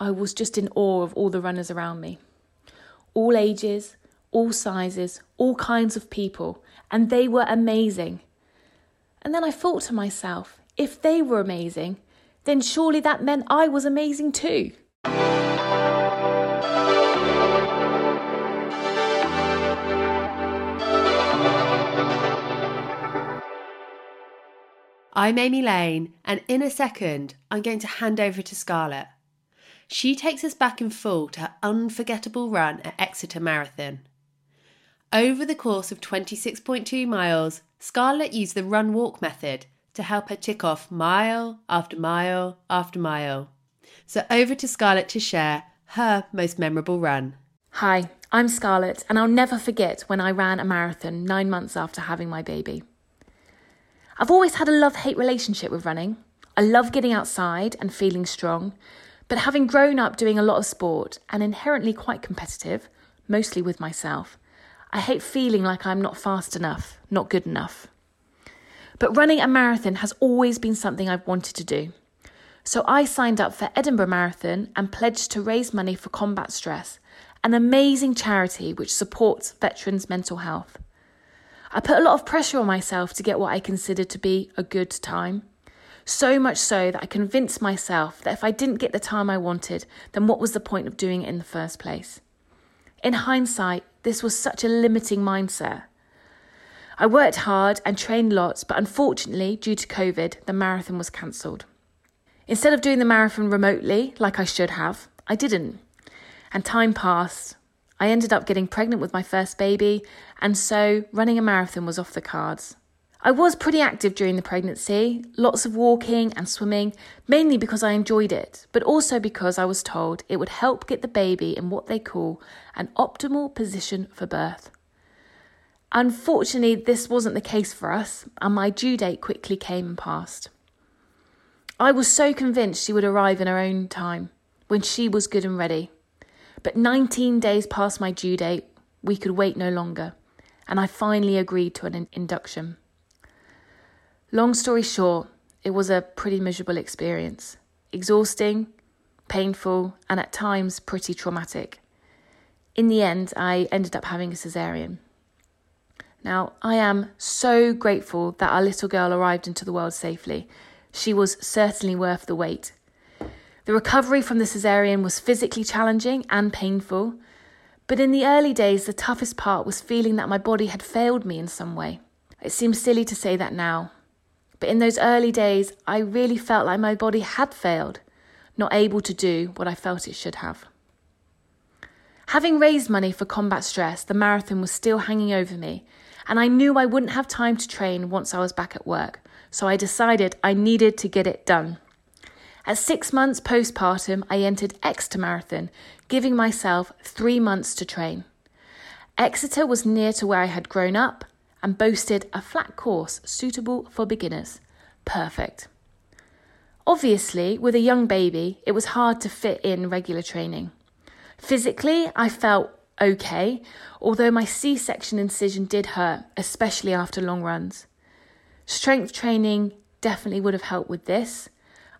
I was just in awe of all the runners around me. All ages, all sizes, all kinds of people, and they were amazing. And then I thought to myself, if they were amazing, then surely that meant I was amazing too. I'm Amy Lane, and in a second, I'm going to hand over to Scarlett. She takes us back in full to her unforgettable run at Exeter Marathon. Over the course of 26.2 miles, Scarlett used the run walk method to help her tick off mile after mile after mile. So over to Scarlett to share her most memorable run. Hi, I'm Scarlett, and I'll never forget when I ran a marathon nine months after having my baby. I've always had a love hate relationship with running. I love getting outside and feeling strong, but having grown up doing a lot of sport and inherently quite competitive, mostly with myself, I hate feeling like I'm not fast enough, not good enough. But running a marathon has always been something I've wanted to do. So I signed up for Edinburgh Marathon and pledged to raise money for Combat Stress, an amazing charity which supports veterans' mental health. I put a lot of pressure on myself to get what I considered to be a good time. So much so that I convinced myself that if I didn't get the time I wanted, then what was the point of doing it in the first place? In hindsight, this was such a limiting mindset. I worked hard and trained lots, but unfortunately, due to COVID, the marathon was cancelled. Instead of doing the marathon remotely, like I should have, I didn't. And time passed, I ended up getting pregnant with my first baby, and so running a marathon was off the cards. I was pretty active during the pregnancy, lots of walking and swimming, mainly because I enjoyed it, but also because I was told it would help get the baby in what they call an optimal position for birth. Unfortunately, this wasn't the case for us, and my due date quickly came and passed. I was so convinced she would arrive in her own time, when she was good and ready. But 19 days past my due date, we could wait no longer, and I finally agreed to an induction. Long story short, it was a pretty miserable experience. Exhausting, painful, and at times pretty traumatic. In the end, I ended up having a cesarean. Now, I am so grateful that our little girl arrived into the world safely. She was certainly worth the wait. The recovery from the cesarean was physically challenging and painful, but in the early days, the toughest part was feeling that my body had failed me in some way. It seems silly to say that now, but in those early days, I really felt like my body had failed, not able to do what I felt it should have. Having raised money for combat stress, the marathon was still hanging over me, and I knew I wouldn't have time to train once I was back at work, so I decided I needed to get it done. At six months postpartum, I entered Exeter Marathon, giving myself three months to train. Exeter was near to where I had grown up and boasted a flat course suitable for beginners. Perfect. Obviously, with a young baby, it was hard to fit in regular training. Physically, I felt okay, although my C section incision did hurt, especially after long runs. Strength training definitely would have helped with this,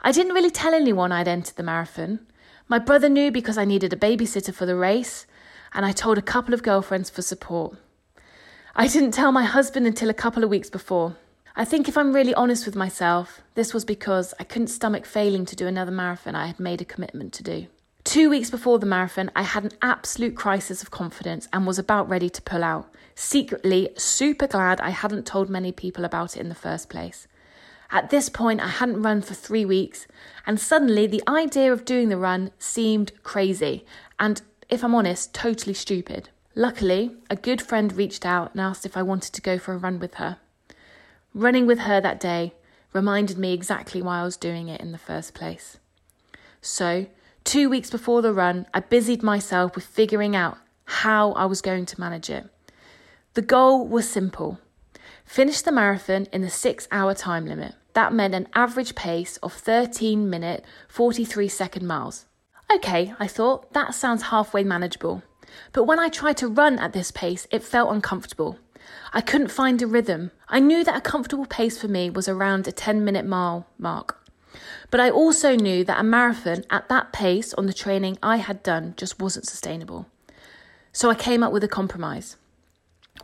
I didn't really tell anyone I'd entered the marathon. My brother knew because I needed a babysitter for the race, and I told a couple of girlfriends for support. I didn't tell my husband until a couple of weeks before. I think if I'm really honest with myself, this was because I couldn't stomach failing to do another marathon I had made a commitment to do. Two weeks before the marathon, I had an absolute crisis of confidence and was about ready to pull out. Secretly, super glad I hadn't told many people about it in the first place. At this point, I hadn't run for three weeks, and suddenly the idea of doing the run seemed crazy and, if I'm honest, totally stupid. Luckily, a good friend reached out and asked if I wanted to go for a run with her. Running with her that day reminded me exactly why I was doing it in the first place. So, two weeks before the run, I busied myself with figuring out how I was going to manage it. The goal was simple finish the marathon in the six hour time limit. That meant an average pace of 13 minute 43 second miles. Okay, I thought, that sounds halfway manageable. But when I tried to run at this pace, it felt uncomfortable. I couldn't find a rhythm. I knew that a comfortable pace for me was around a 10 minute mile mark. But I also knew that a marathon at that pace on the training I had done just wasn't sustainable. So I came up with a compromise.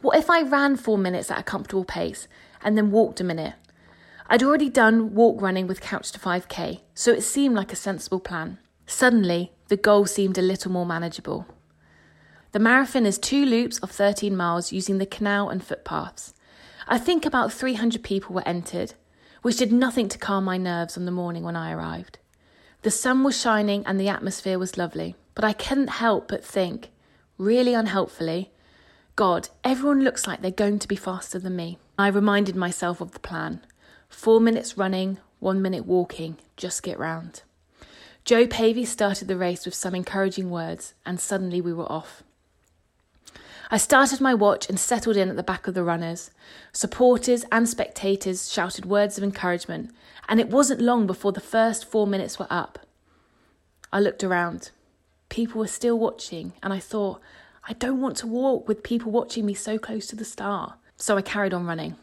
What if I ran four minutes at a comfortable pace and then walked a minute? I'd already done walk running with Couch to 5k, so it seemed like a sensible plan. Suddenly, the goal seemed a little more manageable. The marathon is two loops of 13 miles using the canal and footpaths. I think about 300 people were entered, which did nothing to calm my nerves on the morning when I arrived. The sun was shining and the atmosphere was lovely, but I couldn't help but think, really unhelpfully, God, everyone looks like they're going to be faster than me. I reminded myself of the plan four minutes running, one minute walking, just get round. Jo Pavey started the race with some encouraging words, and suddenly we were off. I started my watch and settled in at the back of the runners. Supporters and spectators shouted words of encouragement, and it wasn't long before the first four minutes were up. I looked around. People were still watching, and I thought, I don't want to walk with people watching me so close to the star. So I carried on running.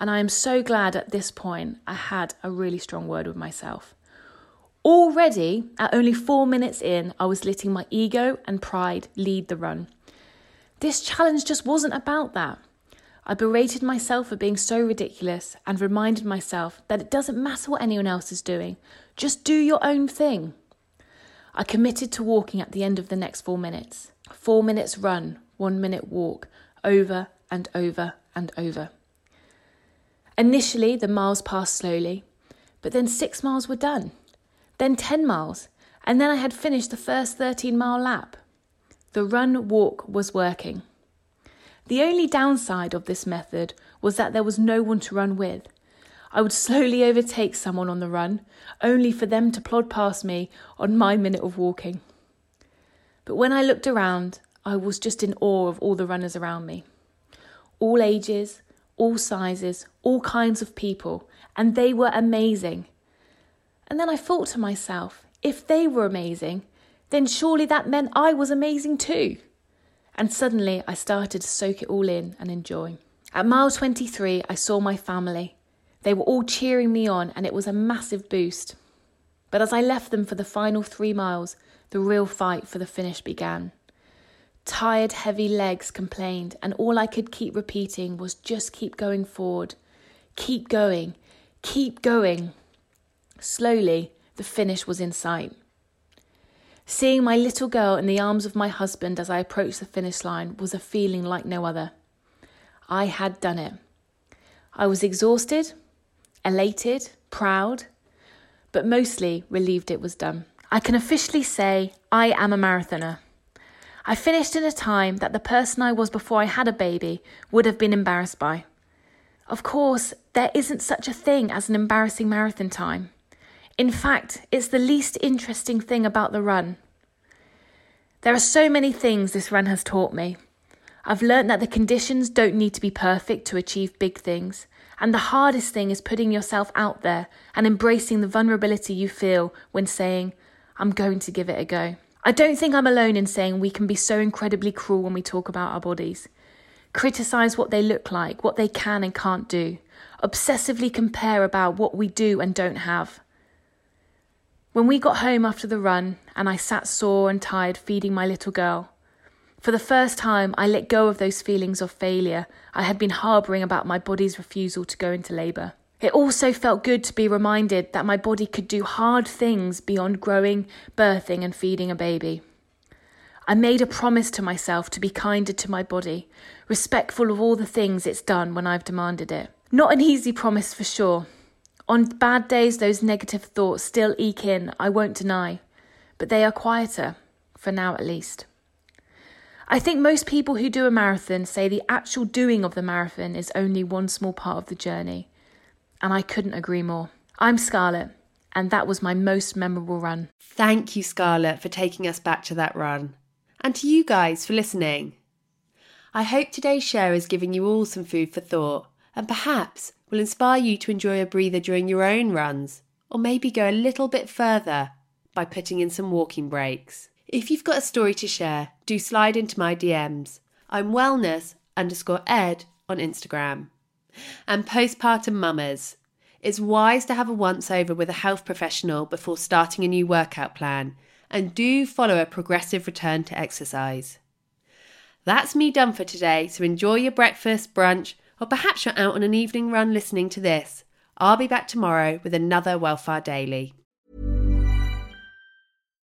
And I am so glad at this point I had a really strong word with myself. Already, at only four minutes in, I was letting my ego and pride lead the run. This challenge just wasn't about that. I berated myself for being so ridiculous and reminded myself that it doesn't matter what anyone else is doing, just do your own thing. I committed to walking at the end of the next four minutes. Four minutes run, one minute walk, over and over and over. Initially, the miles passed slowly, but then six miles were done, then 10 miles, and then I had finished the first 13 mile lap. The run walk was working. The only downside of this method was that there was no one to run with. I would slowly overtake someone on the run, only for them to plod past me on my minute of walking. But when I looked around, I was just in awe of all the runners around me. All ages, all sizes, all kinds of people, and they were amazing. And then I thought to myself, if they were amazing, then surely that meant I was amazing too. And suddenly I started to soak it all in and enjoy. At mile 23, I saw my family. They were all cheering me on, and it was a massive boost. But as I left them for the final three miles, the real fight for the finish began. Tired, heavy legs complained, and all I could keep repeating was just keep going forward. Keep going. Keep going. Slowly, the finish was in sight. Seeing my little girl in the arms of my husband as I approached the finish line was a feeling like no other. I had done it. I was exhausted, elated, proud, but mostly relieved it was done. I can officially say I am a marathoner. I finished in a time that the person I was before I had a baby would have been embarrassed by. Of course, there isn't such a thing as an embarrassing marathon time. In fact, it's the least interesting thing about the run. There are so many things this run has taught me. I've learnt that the conditions don't need to be perfect to achieve big things, and the hardest thing is putting yourself out there and embracing the vulnerability you feel when saying, I'm going to give it a go. I don't think I'm alone in saying we can be so incredibly cruel when we talk about our bodies. Criticise what they look like, what they can and can't do. Obsessively compare about what we do and don't have. When we got home after the run and I sat sore and tired feeding my little girl, for the first time I let go of those feelings of failure I had been harbouring about my body's refusal to go into labour. It also felt good to be reminded that my body could do hard things beyond growing, birthing, and feeding a baby. I made a promise to myself to be kinder to my body, respectful of all the things it's done when I've demanded it. Not an easy promise for sure, on bad days, those negative thoughts still eke in, I won't deny, but they are quieter, for now at least. I think most people who do a marathon say the actual doing of the marathon is only one small part of the journey, and I couldn't agree more. I'm Scarlett, and that was my most memorable run. Thank you, Scarlett, for taking us back to that run, and to you guys for listening. I hope today's share has given you all some food for thought, and perhaps will inspire you to enjoy a breather during your own runs, or maybe go a little bit further by putting in some walking breaks. If you've got a story to share, do slide into my DMs. I'm wellness underscore ed on Instagram. And postpartum mamas. it's wise to have a once over with a health professional before starting a new workout plan, and do follow a progressive return to exercise. That's me done for today, so enjoy your breakfast, brunch, or perhaps you're out on an evening run listening to this. I'll be back tomorrow with another Welfare Daily.